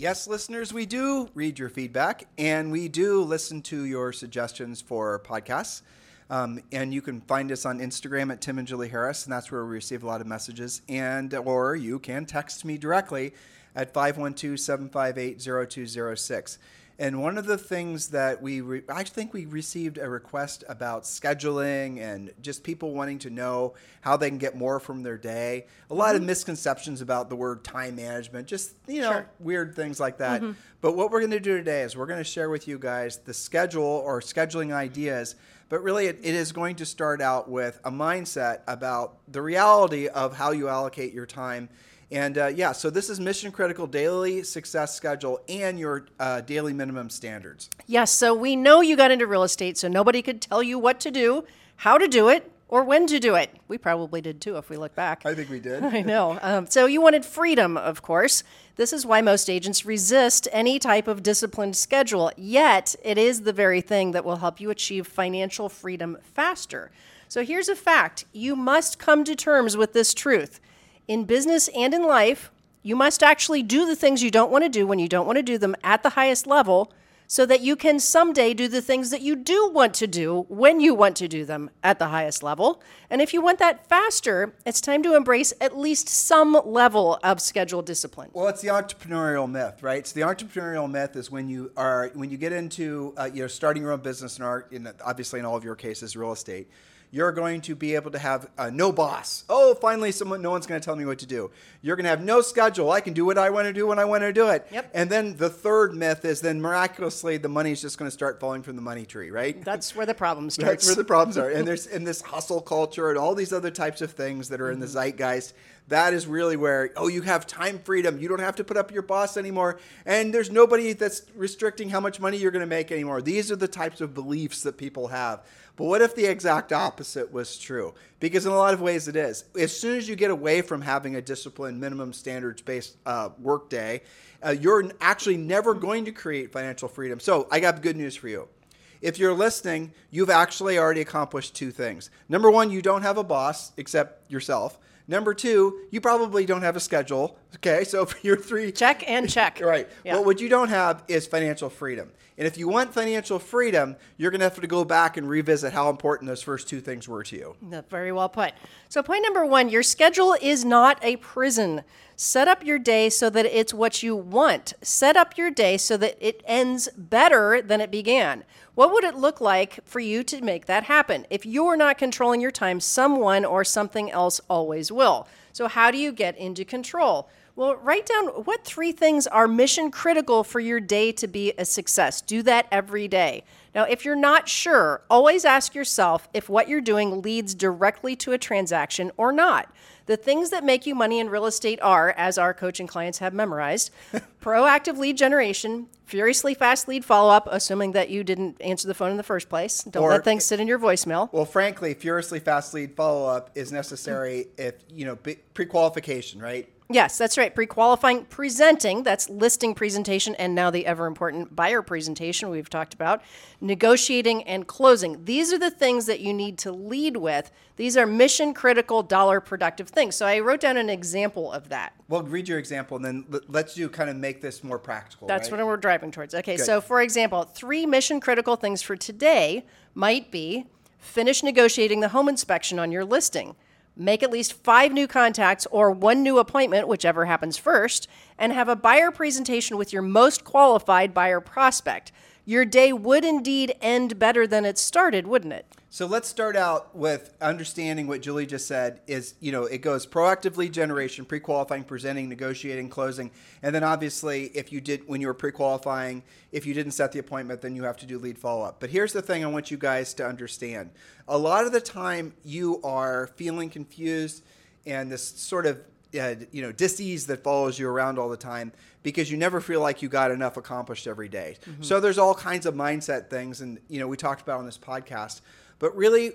Yes, listeners, we do read your feedback and we do listen to your suggestions for podcasts. Um, and you can find us on Instagram at Tim and Julie Harris, and that's where we receive a lot of messages. And or you can text me directly at 512-758-0206. And one of the things that we, re- I think we received a request about scheduling and just people wanting to know how they can get more from their day. A lot mm-hmm. of misconceptions about the word time management, just, you know, sure. weird things like that. Mm-hmm. But what we're going to do today is we're going to share with you guys the schedule or scheduling ideas. But really, it, it is going to start out with a mindset about the reality of how you allocate your time and uh, yeah, so this is mission critical daily success schedule and your uh, daily minimum standards. Yes, so we know you got into real estate, so nobody could tell you what to do, how to do it, or when to do it. We probably did too if we look back. I think we did. I know. Um, so you wanted freedom, of course. This is why most agents resist any type of disciplined schedule, yet, it is the very thing that will help you achieve financial freedom faster. So here's a fact you must come to terms with this truth in business and in life, you must actually do the things you don't want to do when you don't want to do them at the highest level so that you can someday do the things that you do want to do when you want to do them at the highest level. And if you want that faster, it's time to embrace at least some level of schedule discipline. Well, it's the entrepreneurial myth, right? So the entrepreneurial myth is when you are when you get into uh, you know starting your own business and art, in obviously in all of your cases, real estate you're going to be able to have uh, no boss. Oh, finally, someone, no one's going to tell me what to do. You're going to have no schedule. I can do what I want to do when I want to do it. Yep. And then the third myth is then miraculously the money is just going to start falling from the money tree, right? That's where the problem starts. That's where the problems are. And there's in this hustle culture and all these other types of things that are in the mm-hmm. zeitgeist that is really where oh you have time freedom you don't have to put up your boss anymore and there's nobody that's restricting how much money you're going to make anymore these are the types of beliefs that people have but what if the exact opposite was true? Because in a lot of ways it is. As soon as you get away from having a disciplined, minimum standards based uh, workday, uh, you're actually never going to create financial freedom. So I got good news for you. If you're listening, you've actually already accomplished two things. Number one, you don't have a boss except yourself. Number two, you probably don't have a schedule. Okay, so for your three check and check. right. Yeah. Well, what you don't have is financial freedom. And if you want financial freedom, you're going to have to go back and revisit how important those first two things were to you. Very well put. So, point number one your schedule is not a prison. Set up your day so that it's what you want. Set up your day so that it ends better than it began. What would it look like for you to make that happen? If you're not controlling your time, someone or something else always will. So, how do you get into control? Well, write down what three things are mission critical for your day to be a success. Do that every day. Now, if you're not sure, always ask yourself if what you're doing leads directly to a transaction or not. The things that make you money in real estate are, as our coaching clients have memorized, proactive lead generation, furiously fast lead follow up, assuming that you didn't answer the phone in the first place. Don't or, let things sit in your voicemail. Well, frankly, furiously fast lead follow up is necessary if, you know, pre qualification, right? Yes, that's right. Pre qualifying, presenting, that's listing presentation, and now the ever important buyer presentation we've talked about, negotiating and closing. These are the things that you need to lead with. These are mission critical, dollar productive things. So I wrote down an example of that. Well, read your example and then let's do kind of make this more practical. That's right? what we're driving towards. Okay, Good. so for example, three mission critical things for today might be finish negotiating the home inspection on your listing make at least five new contacts or one new appointment, whichever happens first, and have a buyer presentation with your most qualified buyer prospect. Your day would indeed end better than it started, wouldn't it? So let's start out with understanding what Julie just said is, you know, it goes proactive lead generation, pre-qualifying, presenting, negotiating, closing. And then obviously if you did when you were pre-qualifying, if you didn't set the appointment, then you have to do lead follow-up. But here's the thing I want you guys to understand. A lot of the time you are feeling confused and this sort of uh, you know disease that follows you around all the time because you never feel like you got enough accomplished every day. So there's all kinds of mindset things, and you know we talked about on this podcast. But really,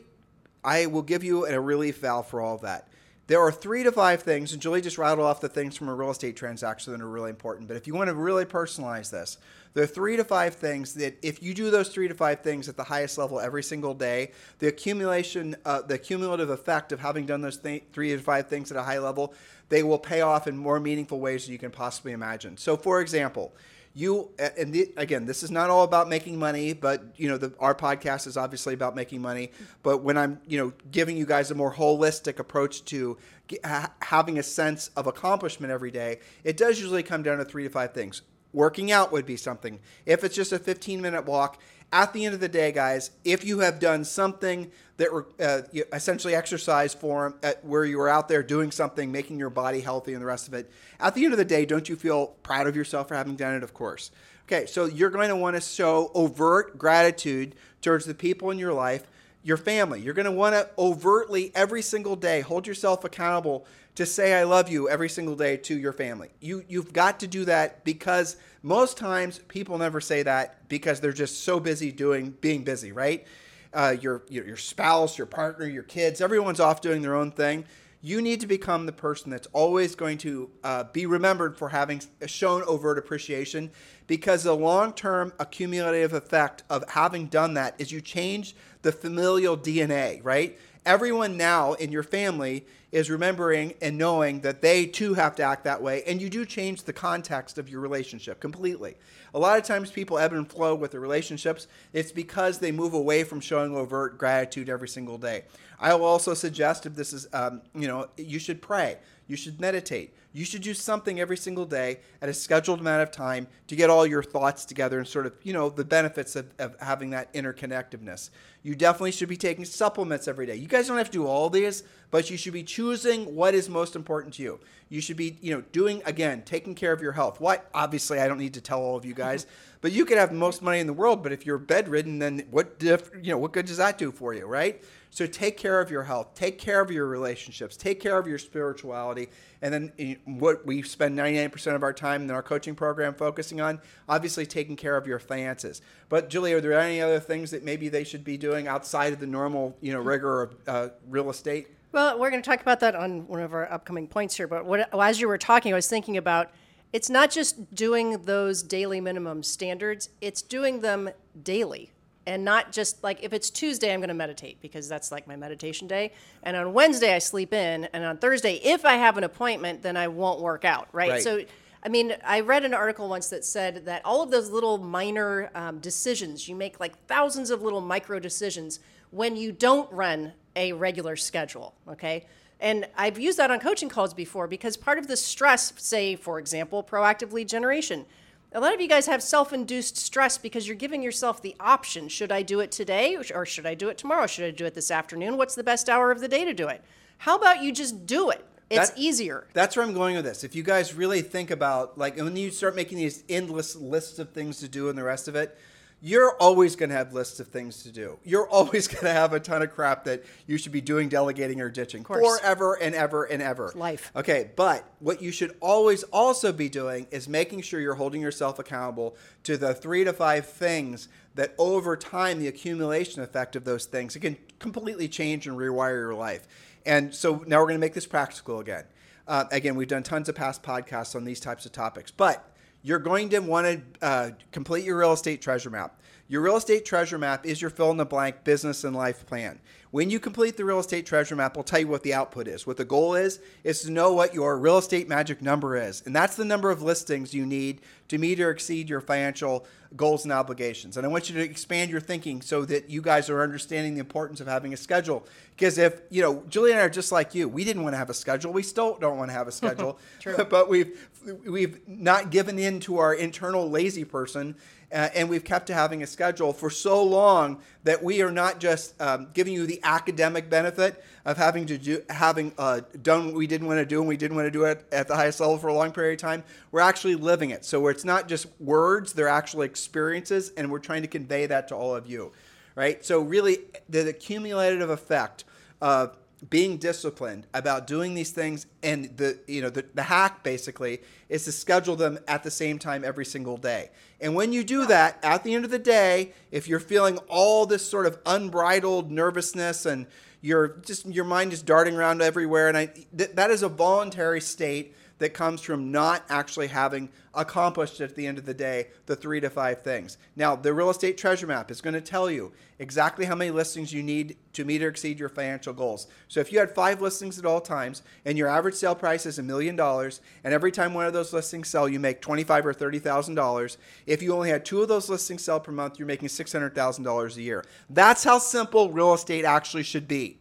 I will give you a relief valve for all of that. There are three to five things, and Julie just rattled off the things from a real estate transaction that are really important. But if you want to really personalize this, there are three to five things that if you do those three to five things at the highest level every single day, the accumulation, uh, the cumulative effect of having done those th- three to five things at a high level, they will pay off in more meaningful ways than you can possibly imagine. So, for example, you and the, again this is not all about making money but you know the, our podcast is obviously about making money. But when i'm you know giving you guys a more holistic approach to ha- having a sense of accomplishment every day it does usually come down to three to five things. Working out would be something. If it's just a 15 minute walk at the end of the day, guys, if you have done something that uh, essentially exercise form where you were out there doing something, making your body healthy and the rest of it, at the end of the day, don't you feel proud of yourself for having done it? Of course. Okay, so you're going to want to show overt gratitude towards the people in your life, your family. You're going to want to overtly every single day hold yourself accountable to say I love you every single day to your family. You you've got to do that because most times people never say that because they're just so busy doing being busy, right? Uh, your, your your spouse, your partner, your kids, everyone's off doing their own thing. You need to become the person that's always going to uh, be remembered for having shown overt appreciation because the long term accumulative effect of having done that is you change the familial DNA, right? Everyone now in your family is remembering and knowing that they too have to act that way, and you do change the context of your relationship completely. A lot of times people ebb and flow with their relationships. It's because they move away from showing overt gratitude every single day. I will also suggest if this is, um, you know, you should pray. You should meditate. You should do something every single day at a scheduled amount of time to get all your thoughts together and sort of, you know, the benefits of, of having that interconnectedness. You definitely should be taking supplements every day. You guys don't have to do all these, but you should be choosing what is most important to you. You should be, you know, doing again, taking care of your health. What obviously I don't need to tell all of you guys, but you could have the most money in the world, but if you're bedridden, then what diff, you know, what good does that do for you, right? So take care of your health, take care of your relationships, take care of your spirituality, and then eh, what we spend 99% of our time in our coaching program focusing on, obviously taking care of your finances. But Julie, are there any other things that maybe they should be doing outside of the normal, you know, rigor of uh, real estate? Well, we're going to talk about that on one of our upcoming points here. But what, as you were talking, I was thinking about it's not just doing those daily minimum standards; it's doing them daily and not just like if it's Tuesday, I'm going to meditate because that's like my meditation day. And on Wednesday, I sleep in. And on Thursday, if I have an appointment, then I won't work out, right? Right. So, I mean, I read an article once that said that all of those little minor um, decisions, you make like thousands of little micro decisions when you don't run a regular schedule, okay? And I've used that on coaching calls before because part of the stress, say, for example, proactive lead generation, a lot of you guys have self induced stress because you're giving yourself the option should I do it today or should I do it tomorrow? Should I do it this afternoon? What's the best hour of the day to do it? How about you just do it? It's That- easier. That's where I'm going with this. If you guys really think about like when you start making these endless lists of things to do and the rest of it, you're always going to have lists of things to do. You're always going to have a ton of crap that you should be doing, delegating, or ditching forever and ever and ever. life. Okay, but what you should always also be doing is making sure you're holding yourself accountable to the three to five things that over time, the accumulation effect of those things, it can completely change and rewire your life. And so now we're going to make this practical again. Uh, again, we've done tons of past podcasts on these types of topics, but you're going to want to uh, complete your real estate treasure map. Your real estate treasure map is your fill in the blank business and life plan. When you complete the real estate treasure map, I'll tell you what the output is. What the goal is, is to know what your real estate magic number is. And that's the number of listings you need to meet or exceed your financial goals and obligations. And I want you to expand your thinking so that you guys are understanding the importance of having a schedule. Because if, you know, Julie and I are just like you, we didn't want to have a schedule. We still don't want to have a schedule. True. but we've we've not given in to our internal lazy person uh, and we've kept to having a schedule for so long that we are not just um, giving you the academic benefit of having to do having uh, done what we didn't want to do and we didn't want to do it at the highest level for a long period of time we're actually living it. So it's not just words they're actually experiences and we're trying to convey that to all of you right? So really the, the cumulative effect of being disciplined about doing these things and the you know the, the hack basically is to schedule them at the same time every single day. And when you do that at the end of the day if you're feeling all this sort of unbridled nervousness and you're just your mind is darting around everywhere and I, th- that is a voluntary state that comes from not actually having accomplished at the end of the day the three to five things. Now, the real estate treasure map is going to tell you exactly how many listings you need to meet or exceed your financial goals. So, if you had five listings at all times and your average sale price is a million dollars, and every time one of those listings sell, you make twenty-five or thirty thousand dollars. If you only had two of those listings sell per month, you're making six hundred thousand dollars a year. That's how simple real estate actually should be.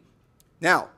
Now,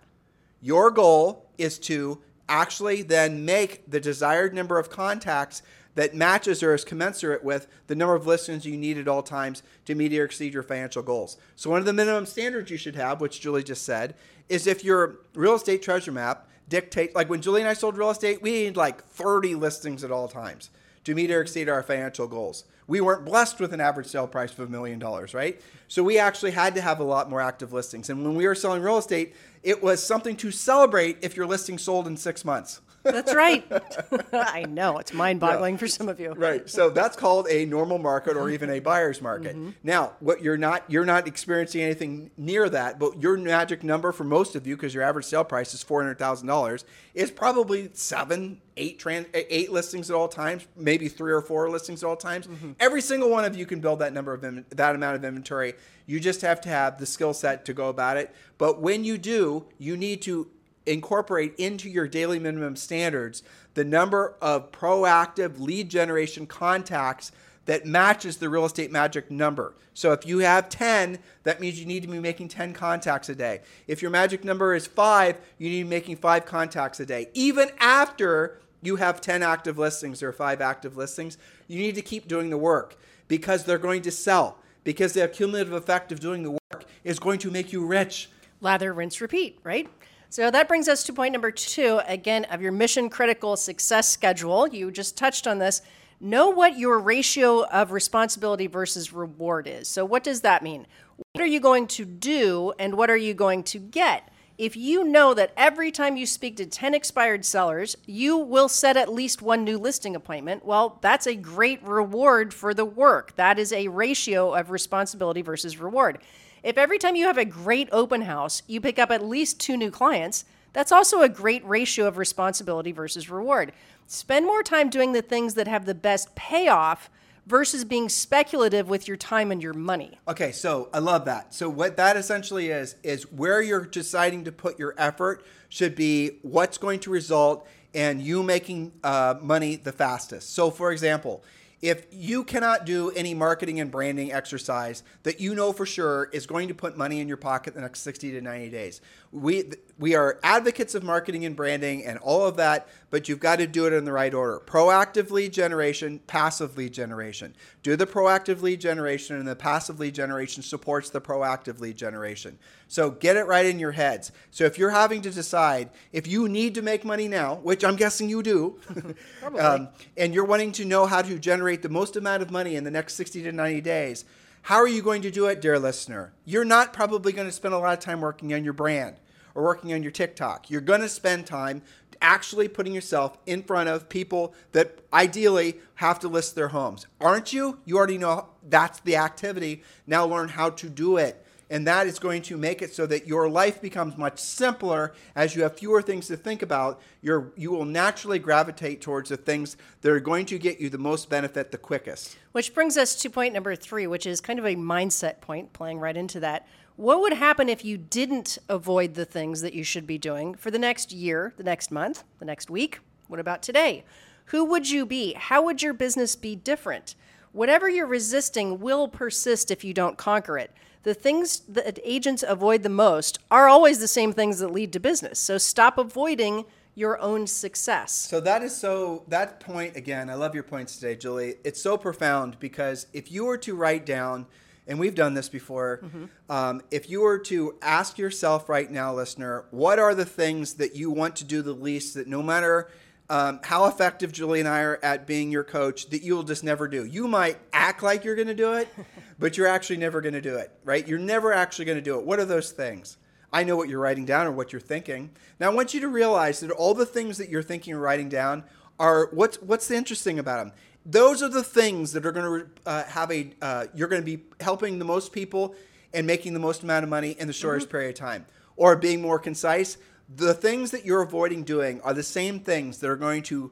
your goal is to actually then make the desired number of contacts that matches or is commensurate with the number of listings you need at all times to meet or exceed your financial goals. So, one of the minimum standards you should have, which Julie just said, is if your real estate treasure map dictates, like when Julie and I sold real estate, we need like 30 listings at all times to meet or exceed our financial goals. We weren't blessed with an average sale price of a million dollars, right? So we actually had to have a lot more active listings. And when we were selling real estate, it was something to celebrate if your listing sold in six months. That's right. I know it's mind-boggling yeah. for some of you. Right. So that's called a normal market or even a buyer's market. Mm-hmm. Now, what you're not you're not experiencing anything near that, but your magic number for most of you because your average sale price is $400,000 is probably 7, 8 trans, 8 listings at all times, maybe 3 or 4 listings at all times. Mm-hmm. Every single one of you can build that number of that amount of inventory. You just have to have the skill set to go about it. But when you do, you need to incorporate into your daily minimum standards the number of proactive lead generation contacts that matches the real estate magic number. So if you have 10, that means you need to be making 10 contacts a day. If your magic number is 5, you need to be making 5 contacts a day. Even after you have 10 active listings or 5 active listings, you need to keep doing the work because they're going to sell. Because the cumulative effect of doing the work is going to make you rich. Lather, rinse, repeat, right? So that brings us to point number two, again, of your mission critical success schedule. You just touched on this. Know what your ratio of responsibility versus reward is. So, what does that mean? What are you going to do and what are you going to get? If you know that every time you speak to 10 expired sellers, you will set at least one new listing appointment, well, that's a great reward for the work. That is a ratio of responsibility versus reward. If every time you have a great open house, you pick up at least two new clients, that's also a great ratio of responsibility versus reward. Spend more time doing the things that have the best payoff versus being speculative with your time and your money. Okay, so I love that. So what that essentially is is where you're deciding to put your effort should be what's going to result in you making uh, money the fastest. So for example, if you cannot do any marketing and branding exercise that you know for sure is going to put money in your pocket the next 60 to 90 days we we are advocates of marketing and branding and all of that but you've got to do it in the right order. Proactive lead generation passive lead generation. Do the proactive lead generation and the passive lead generation supports the proactive lead generation. So get it right in your heads. So if you're having to decide if you need to make money now which i'm guessing you do um, and you're wanting to know how to generate the most amount of money in the next 60 to 90 days how are you going to do it, dear listener? You're not probably going to spend a lot of time working on your brand or working on your TikTok. You're going to spend time actually putting yourself in front of people that ideally have to list their homes. Aren't you? You already know that's the activity. Now learn how to do it. And that is going to make it so that your life becomes much simpler as you have fewer things to think about. You're, you will naturally gravitate towards the things that are going to get you the most benefit the quickest. Which brings us to point number three, which is kind of a mindset point, playing right into that. What would happen if you didn't avoid the things that you should be doing for the next year, the next month, the next week? What about today? Who would you be? How would your business be different? Whatever you're resisting will persist if you don't conquer it. The things that agents avoid the most are always the same things that lead to business. So stop avoiding your own success. So that is so that point again, I love your points today, Julie. It's so profound because if you were to write down and we've done this before. Mm-hmm. Um, if you were to ask yourself right now, listener, what are the things that you want to do the least that no matter um, how effective Julie and I are at being your coach, that you'll just never do? You might act like you're going to do it, but you're actually never going to do it, right? You're never actually going to do it. What are those things? I know what you're writing down or what you're thinking. Now, I want you to realize that all the things that you're thinking or writing down are what's what's interesting about them. Those are the things that are going to uh, have a uh, you're going to be helping the most people and making the most amount of money in the shortest period of time. Or being more concise, the things that you're avoiding doing are the same things that are going to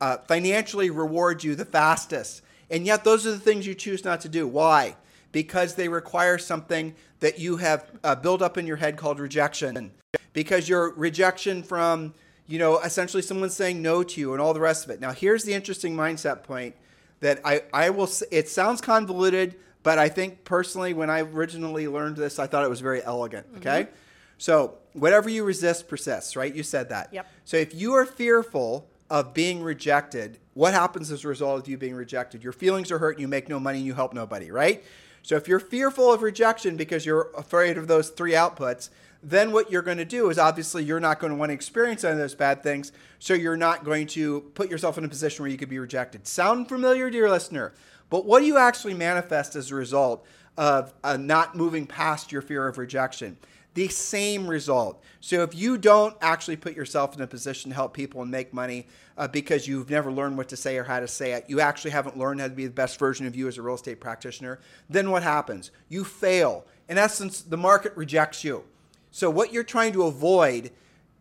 uh, financially reward you the fastest. And yet, those are the things you choose not to do. Why? Because they require something that you have uh, built up in your head called rejection. Because your rejection from, you know, essentially someone saying no to you and all the rest of it. Now, here's the interesting mindset point that I, I will, it sounds convoluted, but I think personally, when I originally learned this, I thought it was very elegant. Okay. Mm-hmm. So, whatever you resist persists, right? You said that. Yep. So, if you are fearful of being rejected, what happens as a result of you being rejected? Your feelings are hurt, you make no money, and you help nobody, right? So if you're fearful of rejection because you're afraid of those three outputs, then what you're going to do is obviously you're not going to want to experience any of those bad things. So you're not going to put yourself in a position where you could be rejected. Sound familiar, dear listener? But what do you actually manifest as a result of uh, not moving past your fear of rejection? The same result. So if you don't actually put yourself in a position to help people and make money uh, because you've never learned what to say or how to say it, you actually haven't learned how to be the best version of you as a real estate practitioner, then what happens? You fail. In essence, the market rejects you. So what you're trying to avoid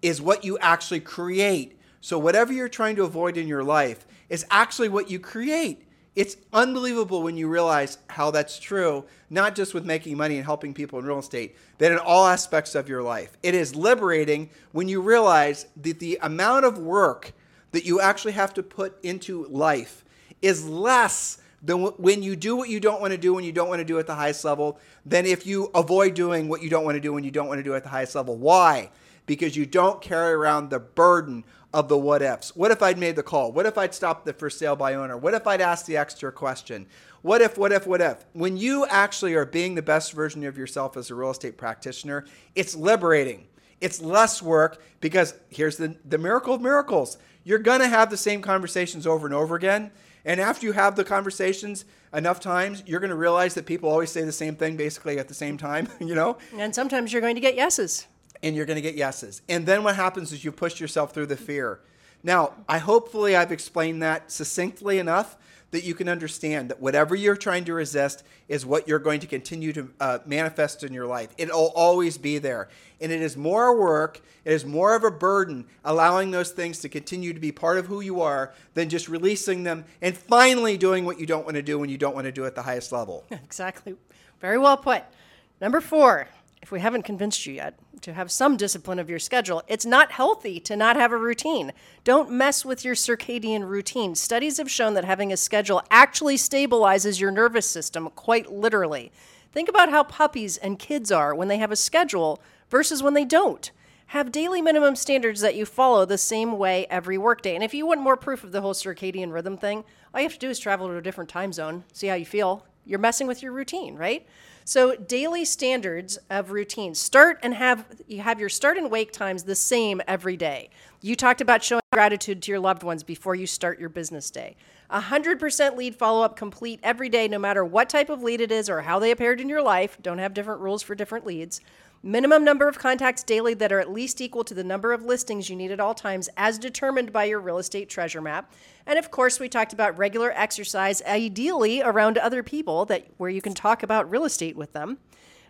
is what you actually create. So whatever you're trying to avoid in your life is actually what you create. It's unbelievable when you realize how that's true, not just with making money and helping people in real estate, but in all aspects of your life. It is liberating when you realize that the amount of work that you actually have to put into life is less than when you do what you don't want to do when you don't want to do at the highest level than if you avoid doing what you don't want to do when you don't want to do at the highest level. Why? Because you don't carry around the burden of the what ifs. What if I'd made the call? What if I'd stopped the for sale by owner? What if I'd asked the extra question? What if, what if, what if? When you actually are being the best version of yourself as a real estate practitioner, it's liberating. It's less work because here's the, the miracle of miracles. You're going to have the same conversations over and over again. And after you have the conversations enough times, you're going to realize that people always say the same thing basically at the same time, you know? And sometimes you're going to get yeses and you're going to get yeses. And then what happens is you push yourself through the fear. Now, I hopefully I've explained that succinctly enough that you can understand that whatever you're trying to resist is what you're going to continue to uh, manifest in your life. It'll always be there. And it is more work, it is more of a burden allowing those things to continue to be part of who you are than just releasing them and finally doing what you don't want to do when you don't want to do at the highest level. Exactly. Very well put. Number four, if we haven't convinced you yet, to have some discipline of your schedule. It's not healthy to not have a routine. Don't mess with your circadian routine. Studies have shown that having a schedule actually stabilizes your nervous system, quite literally. Think about how puppies and kids are when they have a schedule versus when they don't. Have daily minimum standards that you follow the same way every workday. And if you want more proof of the whole circadian rhythm thing, all you have to do is travel to a different time zone, see how you feel. You're messing with your routine, right? So daily standards of routine. Start and have you have your start and wake times the same every day. You talked about showing gratitude to your loved ones before you start your business day. 100% lead follow up complete every day, no matter what type of lead it is or how they appeared in your life. Don't have different rules for different leads. Minimum number of contacts daily that are at least equal to the number of listings you need at all times, as determined by your real estate treasure map. And of course, we talked about regular exercise, ideally around other people that where you can talk about real estate with them.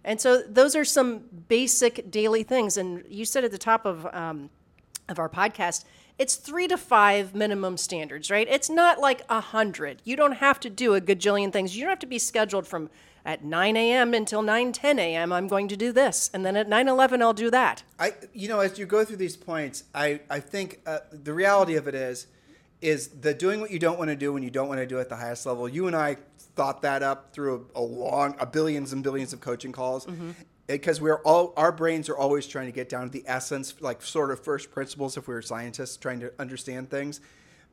And so those are some basic daily things. And you said at the top of um, of our podcast, it's three to five minimum standards, right? It's not like a hundred. You don't have to do a gajillion things. You don't have to be scheduled from at 9 a.m. until 9 10 a.m. I'm going to do this, and then at 9 11 I'll do that. I, you know, as you go through these points, I, I think uh, the reality of it is, is the doing what you don't want to do when you don't want to do at the highest level. You and I thought that up through a, a long, a billions and billions of coaching calls. Mm-hmm because we're all our brains are always trying to get down to the essence like sort of first principles if we were scientists trying to understand things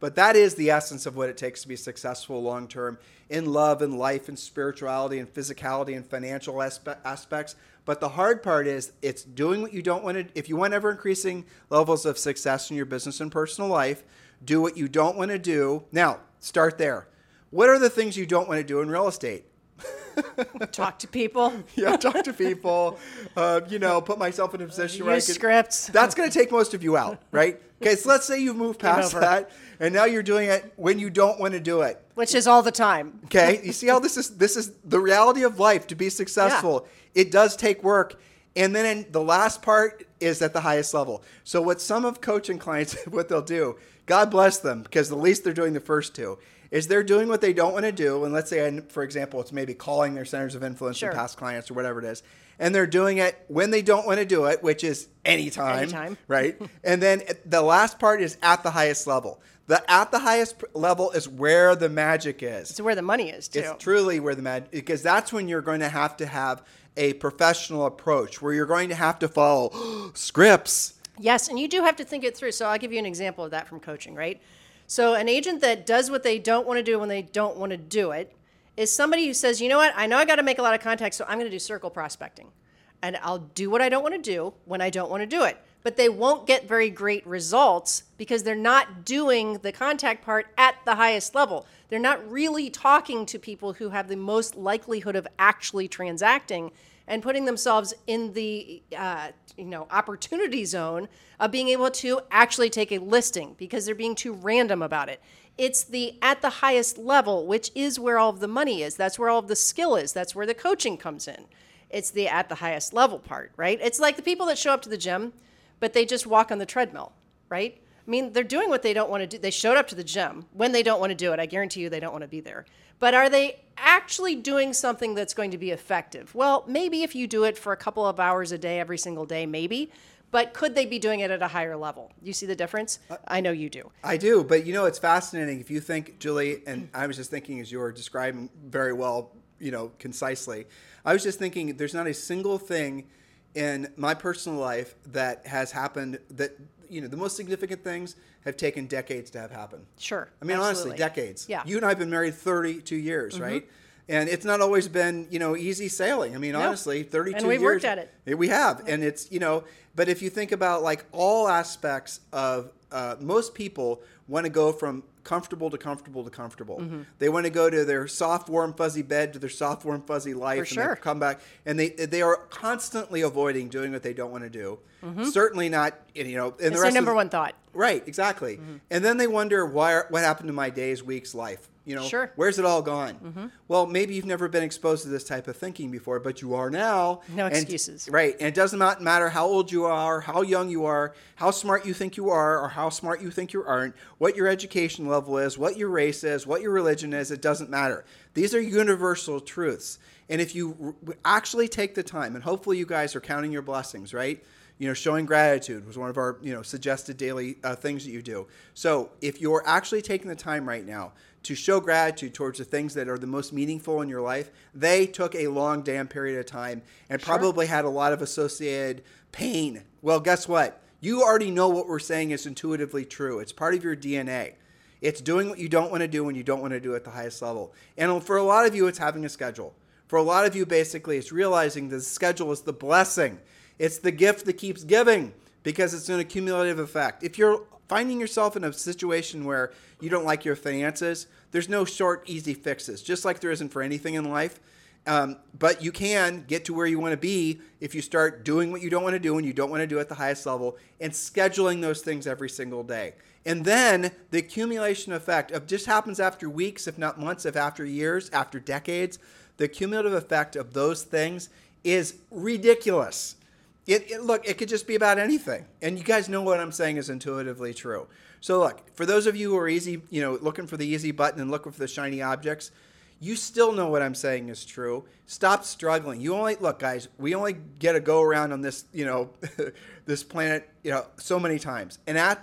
but that is the essence of what it takes to be successful long term in love and life and spirituality and physicality and financial aspe- aspects. But the hard part is it's doing what you don't want to. If you want ever increasing levels of success in your business and personal life, do what you don't want to do. Now, start there. What are the things you don't want to do in real estate? Talk to people. yeah, talk to people, uh, you know, put myself in a position where I scripts. That's going to take most of you out, right? Okay, so let's say you've moved past that, and now you're doing it when you don't want to do it. Which is all the time. Okay, you see how this is this is the reality of life. To be successful, it does take work, and then in the last part is at the highest level. So what some of coaching clients, what they'll do, God bless them, because at least they're doing the first two. Is they're doing what they don't want to do, and let's say, for example, it's maybe calling their centers of influence Sure. and past clients or whatever it is, and they're doing it when they don't want to do it, which is anytime, Anytime. right? and then the last part is at the highest level. The at the highest level is where the magic is. It's where the money is, too. It's truly where the magic because that's when you're going to have to have a professional approach where you're going to have to follow scripts. Yes, and you do have to think it through. So I'll give you an example of that from coaching, right? So an agent that does what they don't want to do when they don't want to do it is somebody who says, you know what, I know I got to make a lot of contacts, so I'm going to do circle prospecting. And I'll do what I don't want to do when I don't want to do it. But they won't get very great results because they're not doing the contact part at the highest level. They're not really talking to people who have the most likelihood of actually transacting and putting themselves in the uh, you know opportunity zone of being able to actually take a listing because they're being too random about it. It's the at the highest level, which is where all of the money is. That's where all of the skill is. That's where the coaching comes in. It's the at the highest level part, right? It's like the people that show up to the gym, but they just walk on the treadmill, right? I mean, they're doing what they don't want to do. They showed up to the gym when they don't want to do it. I guarantee you they don't want to be there. But are they actually doing something that's going to be effective? Well, maybe if you do it for a couple of hours a day, every single day, maybe. But could they be doing it at a higher level? You see the difference? Uh, I know you do. I do, but you know it's fascinating if you think, Julie, and I was just thinking as you were describing very well, you know, concisely. I was just thinking there's not a single thing in my personal life that has happened that you know the most significant things have taken decades to have happen. Sure. I mean, honestly, decades. Yeah. Mm-hmm. You and I have been married 32 years, right? And it's not always been, you know, easy sailing. I mean, honestly, 32 years. And we've years. worked at it. We have. And it's, you know, but if you think about like all aspects of uh, most people want to go from comfortable to comfortable to comfortable. Mm-hmm. They want to go to their soft, warm, fuzzy bed to their soft, warm, fuzzy life, and sure. come back, and they they are constantly avoiding doing what they don't want to do. Certainly not, you know. And the Mm-hmm. Rest their number the- one thought. Right, exactly. Mm-hmm. And then they wonder why what happened to my days, weeks, life. You know, Sure. where's it all gone? Mm-hmm. Well, maybe you've never been exposed to this type of thinking before, but you are now. No And- excuses. right, and it doesn't not matter how old you are, how young you are, how smart you think you are, or how smart you think you aren't, what your education level is, what your race is, what your religion is. It doesn't matter. These are universal truths. And if you r- actually take the time, and hopefully you guys are counting your blessings, right? You know, showing gratitude was one of our, you know, suggested daily uh, things that you do. So if you're actually taking the time right now to show gratitude towards the things that are the most meaningful in your life, they took a long damn period of time and probably had a lot of associated pain. Well, guess what? You already know what we're saying is intuitively true. It's part of your DNA. It's doing what you don't want to do when you don't want to do at the highest level. And for a lot of you, it's having a schedule. For a lot of you, basically, it's realizing that the schedule is the blessing. It's the gift that keeps giving because it's an accumulative effect. If you're finding yourself in a situation where you don't like your finances, there's no short, easy fixes, just like there isn't for anything in life. Um, but you can get to where you want to be if you start doing what you don't want to do and you don't want to do at the highest level and scheduling those things every single day. And then the accumulation effect of just happens after weeks, if not months, if after years, after decades. The cumulative effect of those things is ridiculous. It, it, look, it could just be about anything, and you guys know what I'm saying is intuitively true. So, look, for those of you who are easy, you know, looking for the easy button and looking for the shiny objects, you still know what I'm saying is true. Stop struggling. You only look, guys. We only get a go around on this, you know, this planet, you know, so many times, and at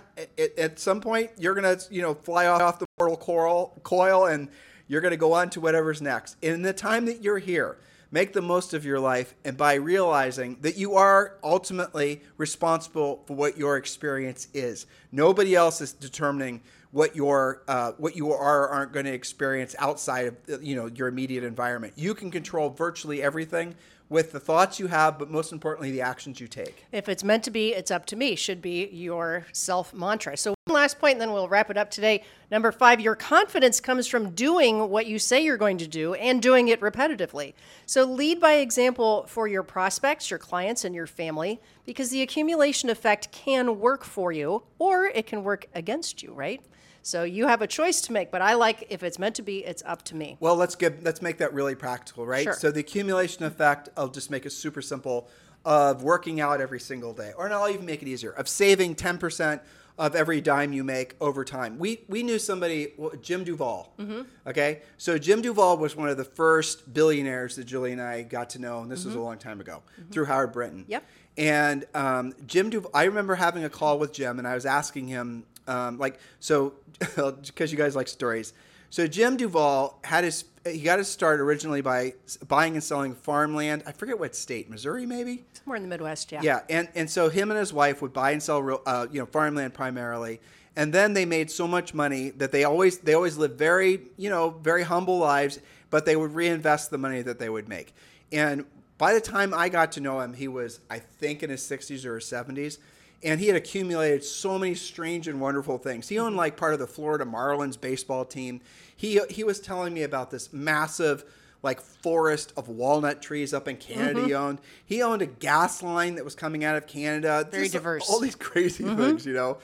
at, some point, you're gonna, you know, fly off the mortal coil, coil, and you're gonna go on to whatever's next. In the time that you're here, make the most of your life and by realizing that you are ultimately responsible for what your experience is. Nobody else is determining what your uh, what you are or aren't going to experience outside of you know your immediate environment. You can control virtually everything with the thoughts you have, but most importantly, the actions you take. If it's meant to be, it's up to me, should be your self mantra. So, one last point, and then we'll wrap it up today. Number five, your confidence comes from doing what you say you're going to do and doing it repetitively. So, lead by example for your prospects, your clients, and your family, because the accumulation effect can work for you or it can work against you, right? So you have a choice to make, but I like if it's meant to be, it's up to me. Well, let's give let's make that really practical, right? Sure. So the accumulation effect, I'll just make it super simple, of working out every single day, or I'll even make it easier, of saving ten percent of every dime you make over time. We we knew somebody, Jim Duval. Mm-hmm. Okay, so Jim Duval was one of the first billionaires that Julie and I got to know, and this was a long time ago through Howard Brinton. Mm-hmm. Yep. And um, Jim Duvall, I remember having a call with Jim, and I was asking him, um, like, so because you guys like stories. So Jim Duvall had his he got his start originally by buying and selling farmland. I forget what state, Missouri maybe. Somewhere in the Midwest, yeah. Yeah, and and so him and his wife would buy and sell real- uh, you know farmland primarily, and then they made so much money that they always they always lived very you know very humble lives, but they would reinvest the money that they would make. And by the time I got to know him, he was I think in his 60s or his 70s. And he had accumulated so many strange and wonderful things. He owned like part of the Florida Marlins baseball team. He he was telling me about this massive like forest of walnut trees up in Canada he owned. He owned a gas line that was coming out of Canada. Very Just diverse. All these crazy things, you know.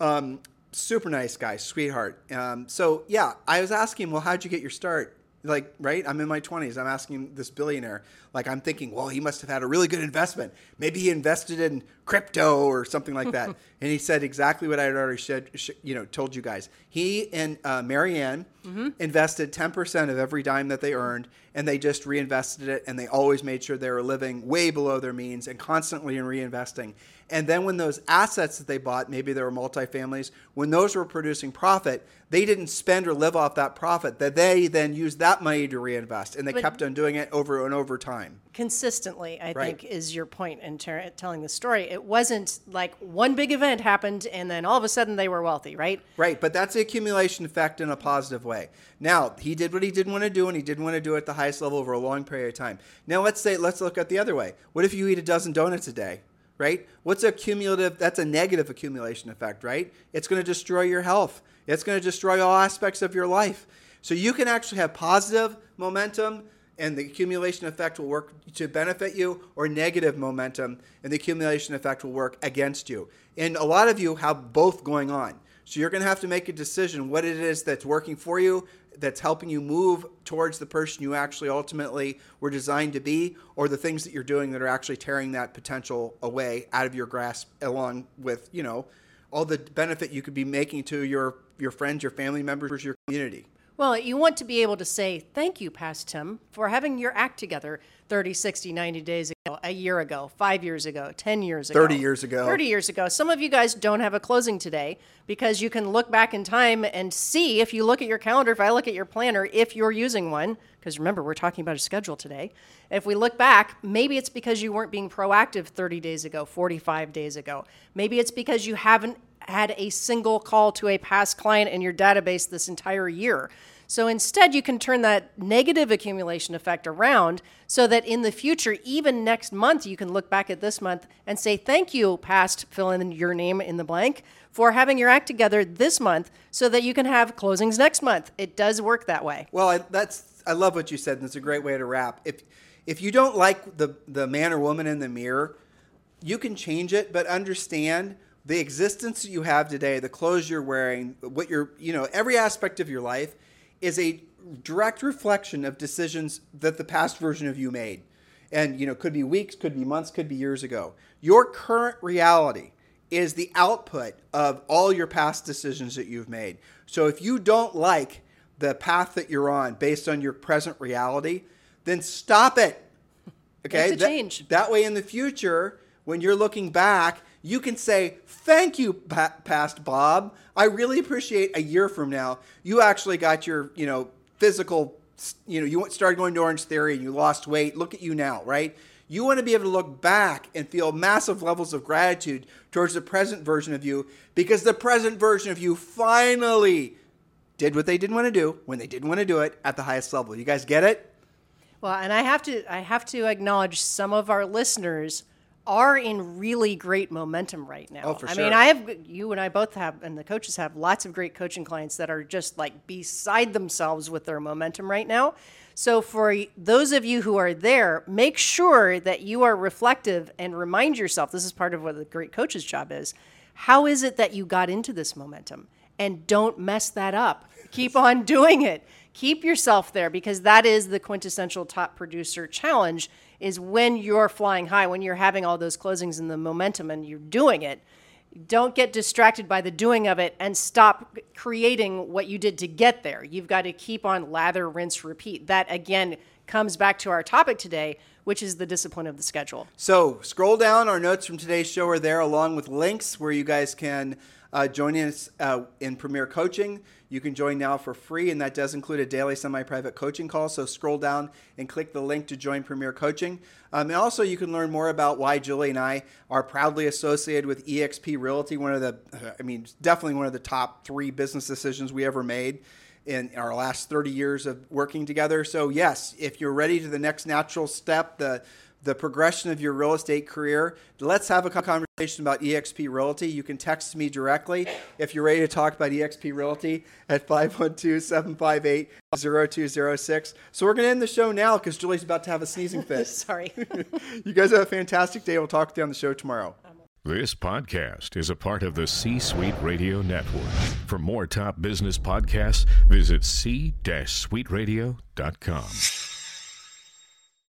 Um, super nice guy, sweetheart. Um, so yeah, I was asking him, well, how'd you get your start? Like, right? I'm in my 20s. I'm asking this billionaire. Like, I'm thinking, well, he must have had a really good investment. Maybe he invested in crypto or something like that. and he said exactly what I had already said, you know, told you guys. He and uh, Marianne invested 10% of every dime that they earned, and they just reinvested it. And they always made sure they were living way below their means and constantly reinvesting. And then when those assets that they bought, maybe they were multifamilies, when those were producing profit, they didn't spend or live off that profit. That they then used that money to reinvest, and they But- kept on doing it over and over time. Consistently, I Right. think, is your point in ter- telling the story. It wasn't like one big event happened and then all of a sudden they were wealthy, right? Right, but that's the accumulation effect in a positive way. Now, he did what he didn't want to do, and he didn't want to do it at the highest level over a long period of time. Now, let's say, let's look at the other way. What if you eat a dozen donuts a day, right? What's a cumulative? That's a negative accumulation effect, right? It's going to destroy your health. It's going to destroy all aspects of your life. So you can actually have positive momentum, and the accumulation effect will work to benefit you, or negative momentum, and the accumulation effect will work against you. And a lot of you have both going on. So you're going to have to make a decision what it is that's working for you, that's helping you move towards the person you actually ultimately were designed to be, or the things that you're doing that are actually tearing that potential away out of your grasp, along with you know all the benefit you could be making to your your friends, your family members, your community. Well, you want to be able to say thank you, past Tim, for having your act together 30, 60, 90 days ago, a year ago, five years ago, 10 years ago. 30 years ago. 30 years ago. Some of you guys don't have a closing today because you can look back in time and see if you look at your calendar, if I look at your planner, if you're using one, because remember, we're talking about a schedule today. If we look back, maybe it's because you weren't being proactive 30 days ago, 45 days ago. Maybe it's because you haven't had a single call to a past client in your database this entire year. So instead, you can turn that negative accumulation effect around so that in the future, even next month, you can look back at this month and say, Thank you, past, fill in your name in the blank, for having your act together this month so that you can have closings next month. It does work that way. Well, I, that's I love what you said, and it's a great way to wrap. If if you don't like the the man or woman in the mirror, you can change it, but understand the existence that you have today, the clothes you're wearing, what you're, you know, every aspect of your life is a direct reflection of decisions that the past version of you made. And, you know, could be weeks, could be months, could be years ago. Your current reality is the output of all your past decisions that you've made. So if you don't like the path that you're on based on your present reality, then stop it. Okay? That- change. that way in the future, when you're looking back, you can say, "Thank you, pa- past Bob. I really appreciate a year from now you actually got your, you know, physical, you know, you started going to Orange Theory and you lost weight. Look at you now, right? You want to be able to look back and feel massive levels of gratitude towards the present version of you because the present version of you finally did what they didn't want to do when they didn't want to do it at the highest level. You guys get it? Well, and I have to I have to acknowledge some of our listeners are in really great momentum right now. Oh, for I sure. mean, I have you and I both have and the coaches have lots of great coaching clients that are just like beside themselves with their momentum right now. So for those of you who are there, make sure that you are reflective and remind yourself this is part of what the great coach's job is. How is it that you got into this momentum? And don't mess that up. Keep on doing it. Keep yourself there because that is the quintessential top producer challenge is when you're flying high, when you're having all those closings and the momentum and you're doing it. Don't get distracted by the doing of it and stop creating what you did to get there. You've got to keep on lather, rinse, repeat. That again comes back to our topic today, which is the discipline of the schedule. So scroll down. Our notes from today's show are there, along with links where you guys can uh, join us uh, in Premier Coaching. You can join now for free, and that does include a daily semi-private coaching call. So scroll down and click the link to join Premier Coaching. Um, and also, you can learn more about why Julie and I are proudly associated with EXP Realty, one of the, I mean, definitely one of the top three business decisions we ever made in our last 30 years of working together. So yes, if you're ready to the next natural step, the the progression of your real estate career, let's have a conversation about EXP Realty. You can text me directly if you're ready to talk about EXP Realty at 512-758-0206. So we're going to end the show now because Julie's about to have a sneezing fit. Sorry. you guys have a fantastic day. We'll talk to you on the show tomorrow. This podcast is a part of the C Suite Radio Network. For more top business podcasts, visit c-suiteradio.com.